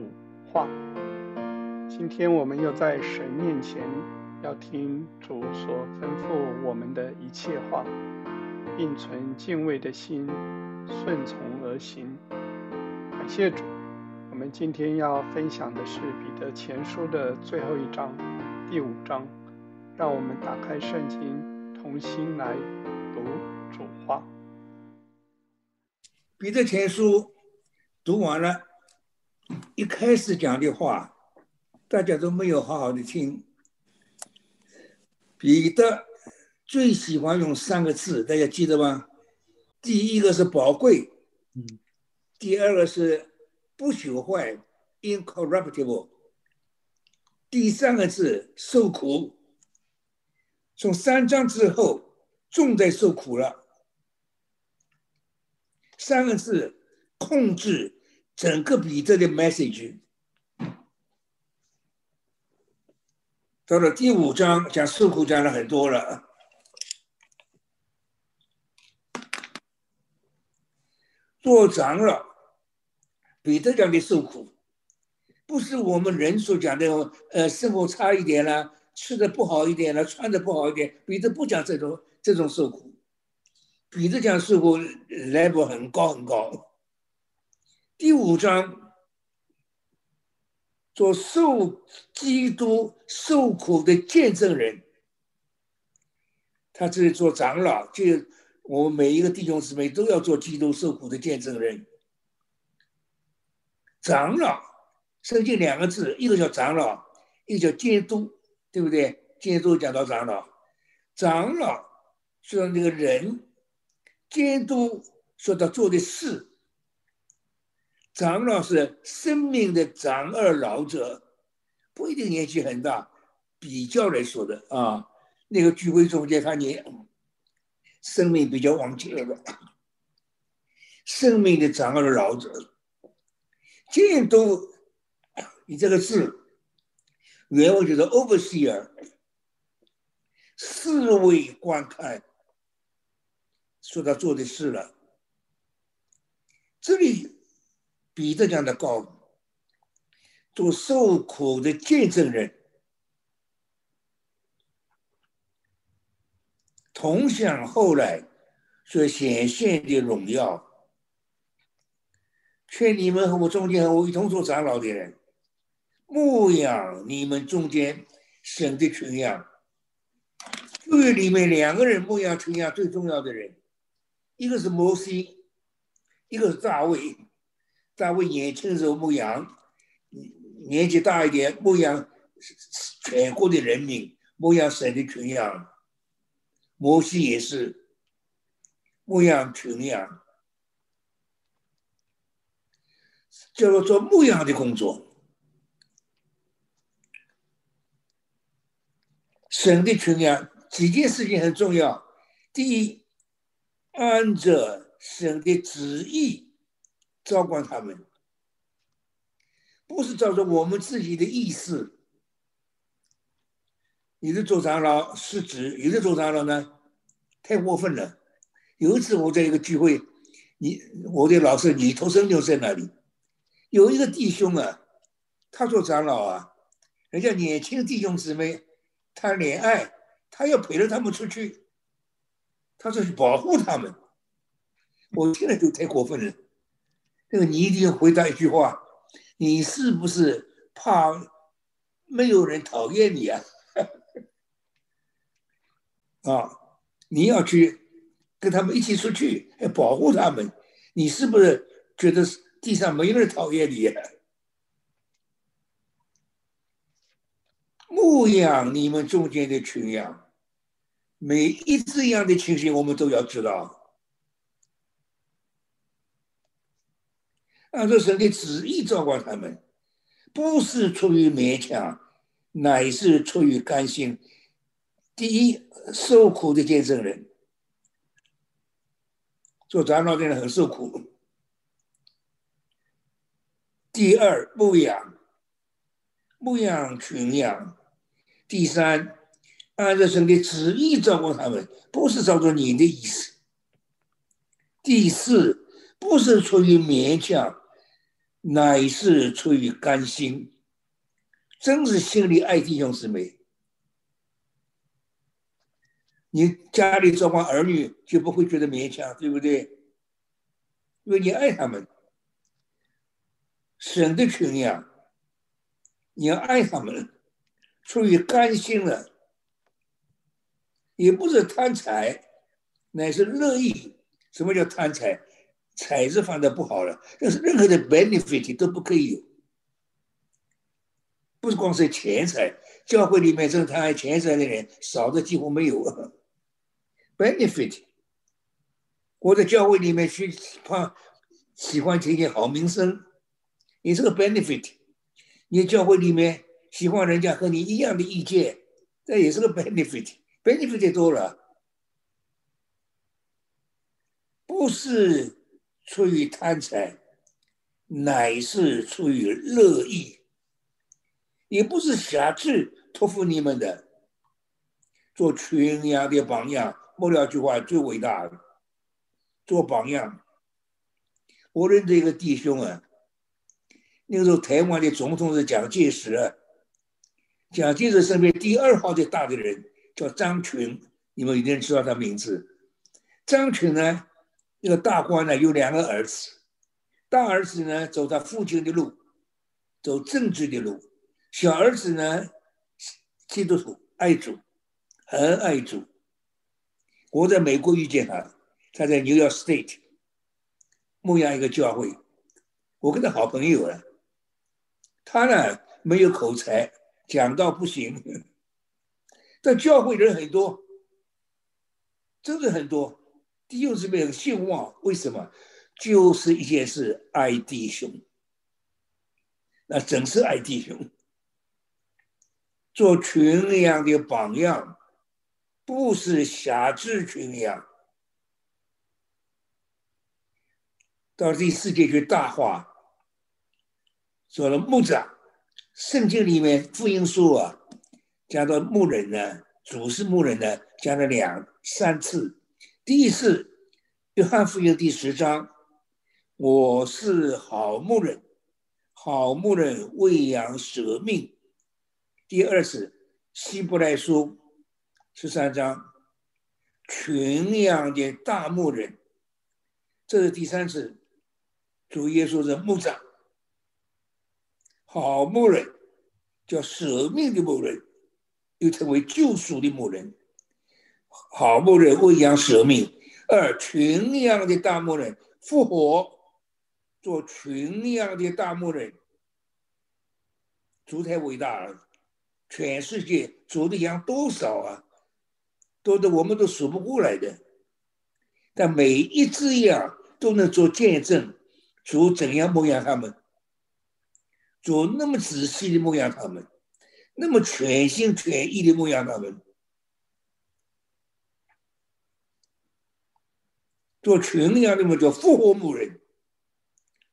主话。今天我们要在神面前，要听主所吩咐我们的一切话，并存敬畏的心，顺从而行。感谢主。我们今天要分享的是彼得前书的最后一章，第五章。让我们打开圣经，同心来读主话。彼得前书读完了，一开始讲的话，大家都没有好好的听。彼得最喜欢用三个字，大家记得吗？第一个是宝贵，嗯，第二个是。不朽坏，incorruptible。第三个字受苦，从三章之后，重在受苦了。三个字控制整个彼得的 message。到了第五章讲受苦讲了很多了，做长了。彼得讲的受苦，不是我们人所讲的，呃，生活差一点了，吃的不好一点了，穿的不好一点。彼得不讲这种这种受苦，彼得讲受苦 level 很高很高。第五章，做受基督受苦的见证人，他这里做长老，就我们每一个弟兄姊妹都要做基督受苦的见证人。长老，圣经两个字，一个叫长老，一个叫监督，对不对？监督讲到长老，长老说那个人，监督说他做的事。长老是生命的长二老者，不一定年纪很大，比较来说的啊。那个聚会中间，他年生命比较往前了，生命的长二老者。监督，你这个字原文就是 overseer，四位观看，说他做的事了。这里彼得讲的高，做受苦的见证人，同享后来所显现的荣耀。劝你们和我中间和我一同做长老的人，牧养你们中间神的群羊。旧约里面两个人牧养群羊最重要的人，一个是摩西，一个是大卫。大卫年轻的时候牧羊，年纪大一点牧羊全国的人民，牧羊神的群羊。摩西也是牧羊群羊。叫做做牧羊的工作，神的群羊几件事情很重要。第一，按着神的旨意照管他们，不是照着我们自己的意思。你的做长老失职，有的做长老呢太过分了。有一次我在一个聚会，你我的老师李头生就在那里。有一个弟兄啊，他做长老啊，人家年轻弟兄姊妹谈恋爱，他要陪着他们出去，他说去保护他们。我听了就太过分了。那个你一定要回答一句话：你是不是怕没有人讨厌你啊？啊，你要去跟他们一起出去，要保护他们，你是不是觉得？地上没人讨厌你，牧养你们中间的群羊，每一只羊的情形我们都要知道，按照神的旨意照顾他们，不是出于勉强，乃是出于甘心。第一，受苦的见证人，做长老的人很受苦。第二，牧养，牧养群羊；第三，按照神的旨意照顾他们，不是照着你的意思；第四，不是出于勉强，乃是出于甘心，真是心里爱弟兄姊妹。你家里照顾儿女，就不会觉得勉强，对不对？因为你爱他们，神的群羊，你要爱他们，出于甘心了，也不是贪财，乃是乐意。什么叫贪财？财是放的不好了，但是任何的 benefit 都不可以有，不是光是钱财。教会里面这种贪爱钱财的人少的几乎没有。benefit，我在教会里面去怕喜欢听见好名声，你是个 benefit。你教会里面喜欢人家和你一样的意见，这也是个 benefit。benefit 多了，不是出于贪财，乃是出于乐意，也不是侠制托付你们的，做群羊的榜样。末了句话最伟大的，做榜样。我认识一个弟兄啊，那个时候台湾的总统是蒋介石，蒋介石身边第二号的大的人叫张群，你们一定知道他名字。张群呢，那个大官呢有两个儿子，大儿子呢走他父亲的路，走政治的路，小儿子呢基督徒爱主，很爱主。我在美国遇见他，他在 New York State 牧养一个教会，我跟他好朋友了。他呢没有口才，讲到不行，但教会人很多，真的很多，弟兄姊妹很兴旺。为什么？就是一件事，爱弟兄，那真是爱弟兄，做群羊的榜样。不是辖制群羊。到第四节去大话，说了牧长。圣经里面福音书啊，讲到牧人呢，主是牧人呢，讲了两三次。第一次，约翰福音第十章，我是好牧人，好牧人喂养舍命。第二次，希伯来书。十三章，群羊的大牧人，这是第三次主耶稣的牧长，好牧人叫舍命的牧人，又称为救赎的牧人。好牧人喂养舍命，二群羊的大牧人复活，做群羊的大牧人，主太伟大了，全世界主的羊多少啊？多的我们都数不过来的，但每一只羊都能做见证，主怎样牧养他们，主那么仔细的牧养他们，那么全心全意的牧养他们，做群羊的么叫复活牧人，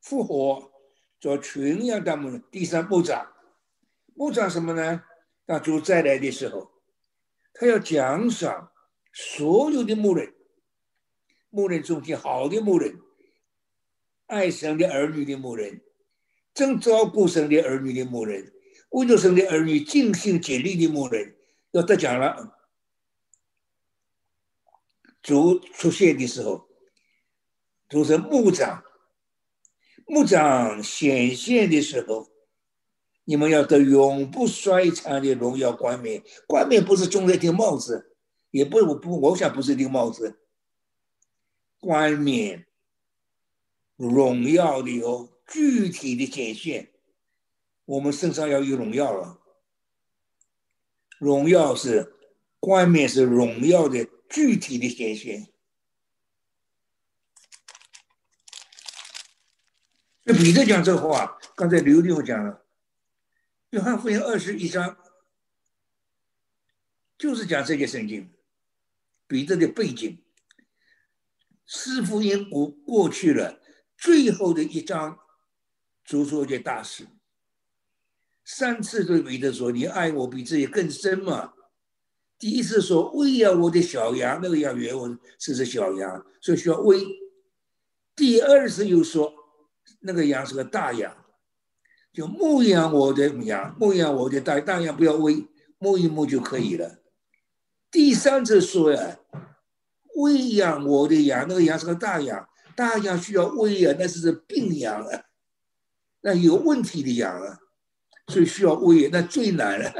复活做群羊的牧人，第三牧长，牧长什么呢？当主再来的时候。他要奖赏所有的牧人，牧人中间好的牧人，爱神的儿女的牧人，正照顾神的儿女的牧人，为着神的儿女尽心竭力的牧人，要得奖了。主出现的时候，就是牧长，牧长显现的时候。你们要得永不衰残的荣耀冠冕，冠冕不是中了一顶帽子，也不我不我想不是一顶帽子，冠冕荣耀的有具体的显现，我们身上要有荣耀了，荣耀是冠冕是荣耀的具体的显现，那彼得讲这话，刚才刘弟讲了。约翰福音二十一章就是讲这些圣经，彼得的背景。四福音过过去了，最后的一章主说一件大事。三次对彼得说：“你爱我比这些更深嘛？”第一次说：“喂养我的小羊。”那个羊原文是只小羊，所以需要喂。第二次又说：“那个羊是个大羊。”就牧养我的羊，牧养我的大大羊，不要喂，牧一牧就可以了。第三次说呀，喂养我的羊，那个羊是个大羊，大羊需要喂养，那是病羊啊，那有问题的羊啊，所以需要喂养，那最难了。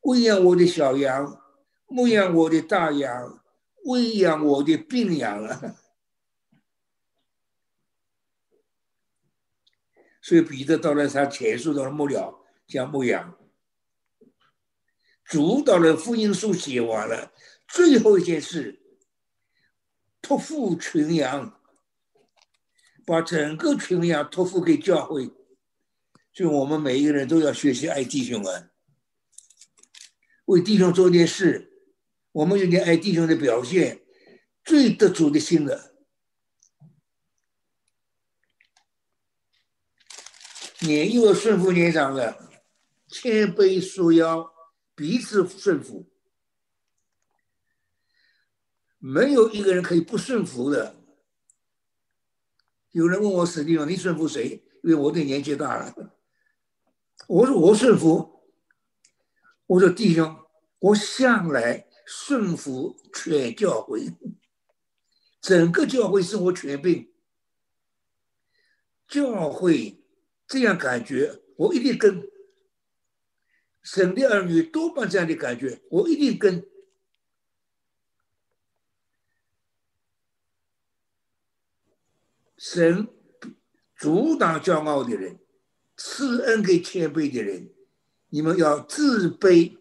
喂养我的小羊，牧养我的大羊，喂养我的病羊啊。所以彼得到了他前述到了末了，讲牧羊。主导了福音书写完了，最后一件事，托付群羊，把整个群羊托付给教会。就我们每一个人都要学习爱弟兄啊，为弟兄做点事。我们有点爱弟兄的表现，最得主的心了。年幼顺服年长的，谦卑束腰，彼此顺服。没有一个人可以不顺服的。有人问我史蒂夫，你顺服谁？因为我的年纪大了。我说我顺服。我说弟兄，我向来顺服全教会，整个教会是我全兵。教会。这样感觉，我一定跟神的儿女多半这样的感觉，我一定跟神阻挡骄傲的人，赐恩给谦卑的人。你们要自卑，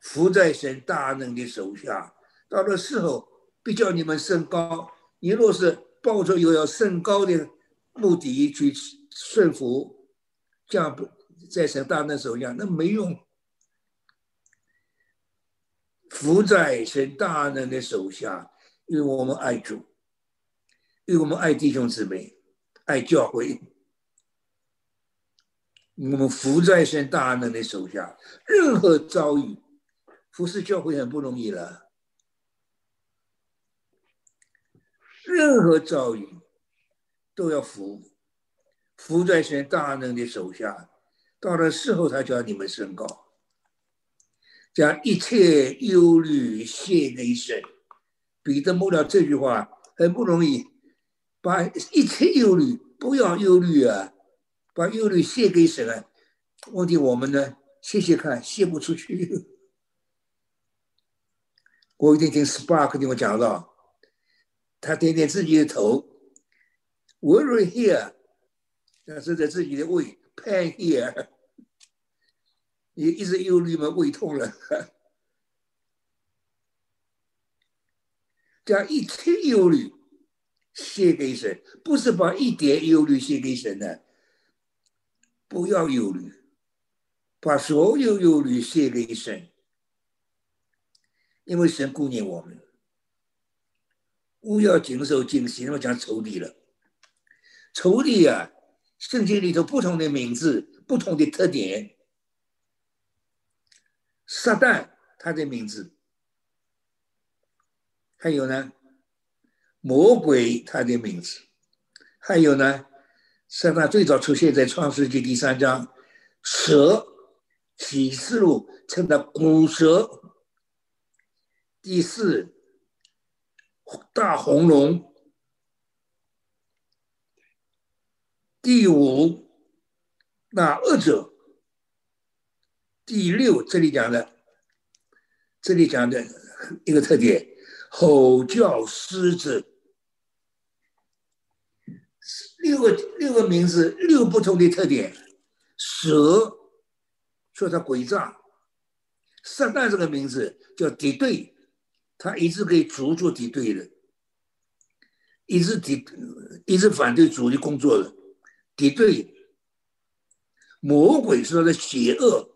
伏在神大能的手下。到了时候，必叫你们升高。你若是抱着又要升高的目的去顺服。像不在神大能手下，那没用。伏在神大能的手下，因为我们爱主，因为我们爱弟兄姊妹，爱教会。我们伏在神大能的手下，任何遭遇，服侍教会很不容易了。任何遭遇都要服。伏在神大能的手下，到了时候，他叫你们升高，将一切忧虑献给神。彼得摸了这句话很不容易，把一切忧虑不要忧虑啊，把忧虑献给神啊。问题我们呢？谢谢看，献不出去。我一天听 Spark 听我讲到，他点点自己的头，Worry here。但是在自己的胃，pain here，你一直忧虑嘛，胃痛了。将一切忧虑献给神，不是把一点忧虑献给神的。不要忧虑，把所有忧虑献给神，因为神顾念我们。勿要谨守谨行，我讲仇敌了，仇敌啊！圣经里头不同的名字，不同的特点。撒旦他的名字，还有呢，魔鬼他的名字，还有呢，撒旦最早出现在创世纪第三章，蛇，启示录称的古蛇。第四，大红龙。第五，那恶者。第六，这里讲的，这里讲的一个特点，吼叫狮子，六个六个名字，六不同的特点。蛇，说它诡诈。撒旦这个名字叫敌对，他一直跟主做敌对的，一直敌，一直反对主的工作的。敌对魔鬼说的邪恶，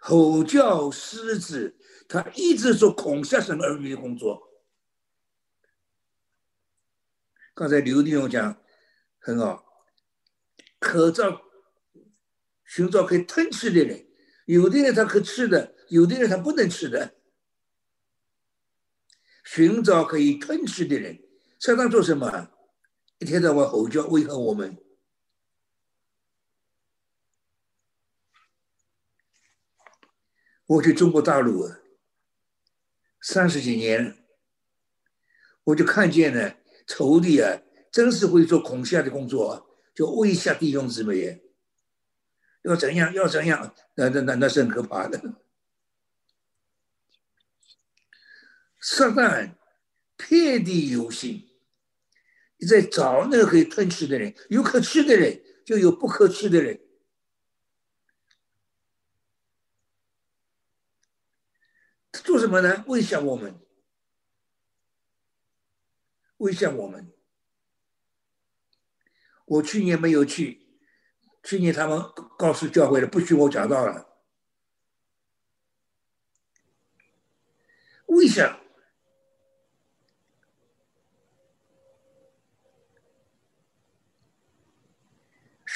吼叫狮子，他一直做恐吓神儿女的工作。刚才刘弟兄讲很好，可造寻找可以吞吃的人，有的人他可吃的，有的人他不能吃的。寻找可以吞吃的人。撒旦做什么？一天到晚吼叫威吓我们。我去中国大陆啊，三十几年，我就看见呢，仇敌啊，真是会做恐吓的工作，就威吓弟兄姊妹，要怎样，要怎样，那那那那是很可怕的。撒旦遍地游行，你在找那个可以吞吃的人，有可吃的人，就有不可吃的人。做什么呢？威胁我们，威胁我们。我去年没有去，去年他们告诉教会了，不许我讲道了，为什么？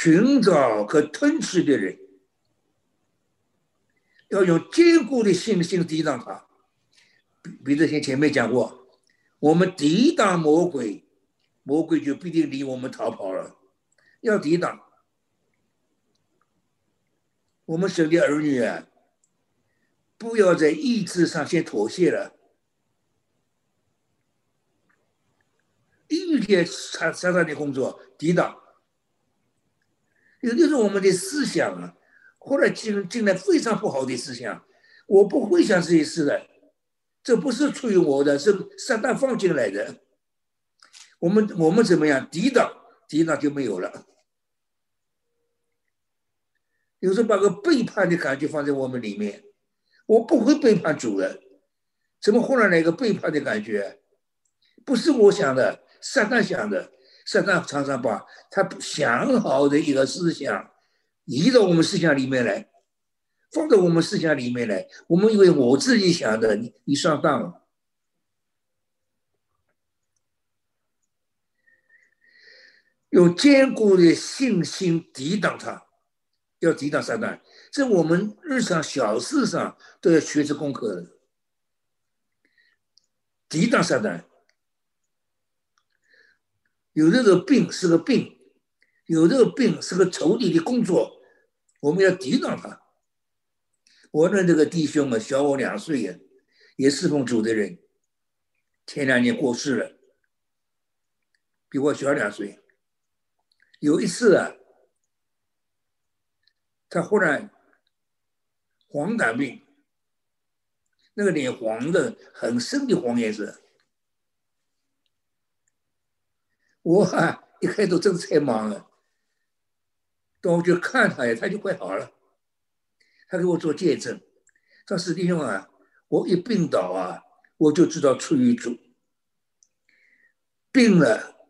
寻找和吞吃的人，要用坚固的信心抵挡他。比比这些前面讲过，我们抵挡魔鬼，魔鬼就必定离我们逃跑了。要抵挡，我们神的儿女啊，不要在意志上先妥协了。一天常常常的工作，抵挡。有的是我们的思想啊，后来进进来非常不好的思想，我不会想这些事的，这不是出于我的，是撒旦放进来的。我们我们怎么样抵挡？抵挡就没有了。有时候把个背叛的感觉放在我们里面，我不会背叛主人，怎么忽然来个背叛的感觉？不是我想的，撒旦想的。撒旦常常把他想好的一个思想移到我们思想里面来，放到我们思想里面来。我们以为我自己想的，你你上当了。用坚固的信心抵挡他，要抵挡撒旦，这我们日常小事上都要学着功课的。抵挡撒旦。有这个病是个病，有这个病是个仇敌的工作，我们要抵挡他。我的这个弟兄啊，小我两岁呀，也侍奉主的人，前两年过世了，比我小两岁。有一次啊，他忽然黄疸病，那个脸黄的很深的黄颜色。我啊，一开头真是太忙了，等我去看他呀，他就快好了。他给我做见证，说：“史弟兄啊，我一病倒啊，我就知道出于主。病了，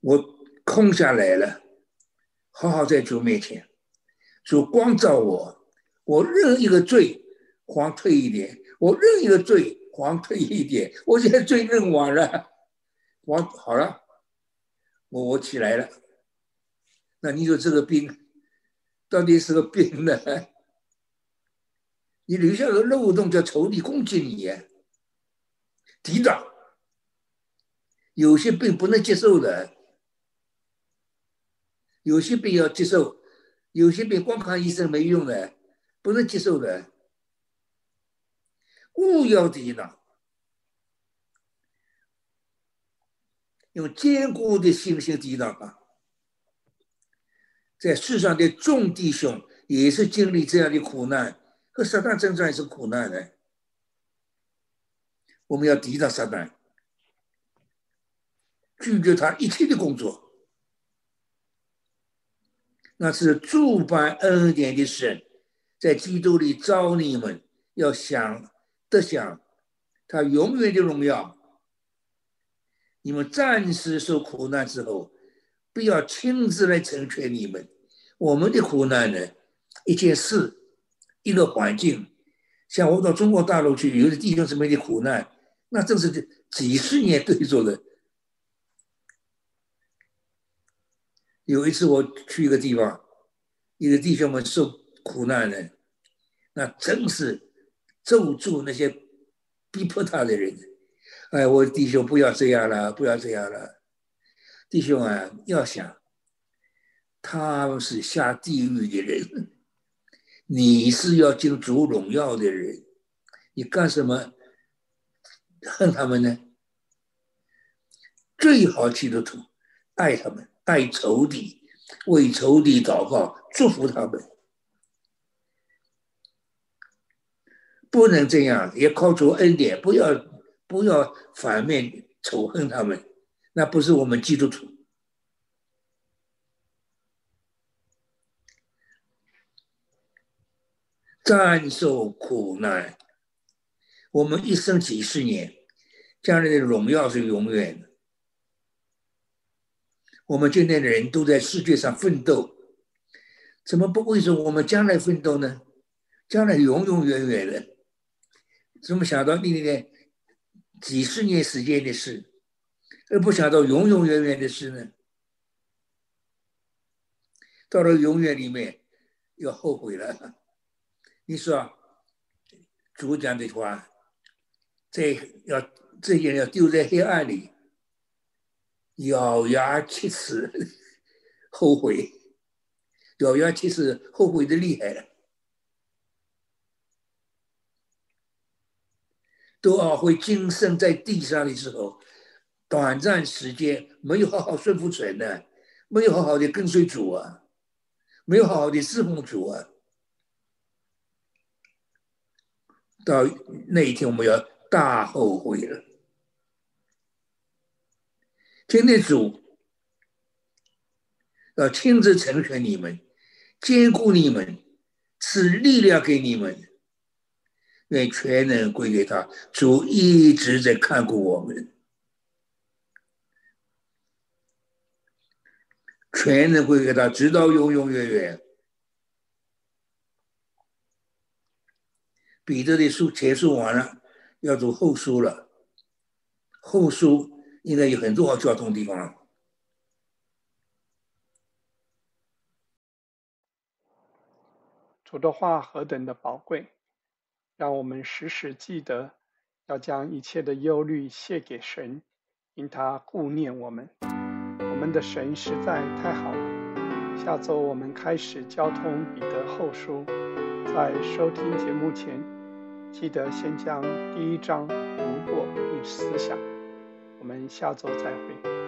我空下来了，好好在主面前，主光照我，我任一个罪黄退一点，我任一个罪黄退一点，我现在罪认完了，黄好了。”我我起来了，那你说这个病到底是个病呢？你留下个漏洞叫仇敌攻击你呀，抵挡。有些病不能接受的，有些病要接受，有些病光看医生没用的，不能接受的，勿要抵挡。用坚固的信心抵挡吧。在世上的众弟兄也是经历这样的苦难，和撒旦征战也是苦难的。我们要抵挡撒旦，拒绝他一切的工作。那是诸般恩典的神，在基督里招你们，要想得享他永远的荣耀。你们暂时受苦难之后，不要亲自来成全你们。我们的苦难呢，一件事，一个环境，像我到中国大陆去，有的弟兄姊妹的苦难，那正是几十年对着的。有一次我去一个地方，一个弟兄们受苦难呢，那真是咒住那些逼迫他的人。哎，我弟兄不要这样了，不要这样了。弟兄啊，要想他们是下地狱的人，你是要进主荣耀的人，你干什么恨他们呢？最好基督徒爱他们，爱仇敌，为仇敌祷告，祝福他们。不能这样，也靠主恩典，不要不要反面仇恨他们，那不是我们基督徒。战受苦难，我们一生几十年，将来的荣耀是永远的。我们今天的人都在世界上奋斗，怎么不为着我们将来奋斗呢？将来永永远远的。怎么想到那年几十年时间的事，而不想到永永远远的事呢？到了永远里面，要后悔了。你说主讲的话，这要这些人要丢在黑暗里，咬牙切齿，后悔，咬牙切齿，后悔的厉害了。都要会今生在地上的时候，短暂时间没有好好顺服神呢，没有好好的跟随主啊，没有好好的侍奉主啊，到那一天我们要大后悔了。天主要亲自成全你们，兼顾你们，赐力量给你们。愿全能归给他，主一直在看顾我们，全能归给他，直到永永远远。彼得的书结束完了，要读后书了，后书应该有很多好交通地方。主的话何等的宝贵！让我们时时记得，要将一切的忧虑卸给神，因他顾念我们。我们的神实在太好了。下周我们开始交通彼得后书，在收听节目前，记得先将第一章读过并思想。我们下周再会。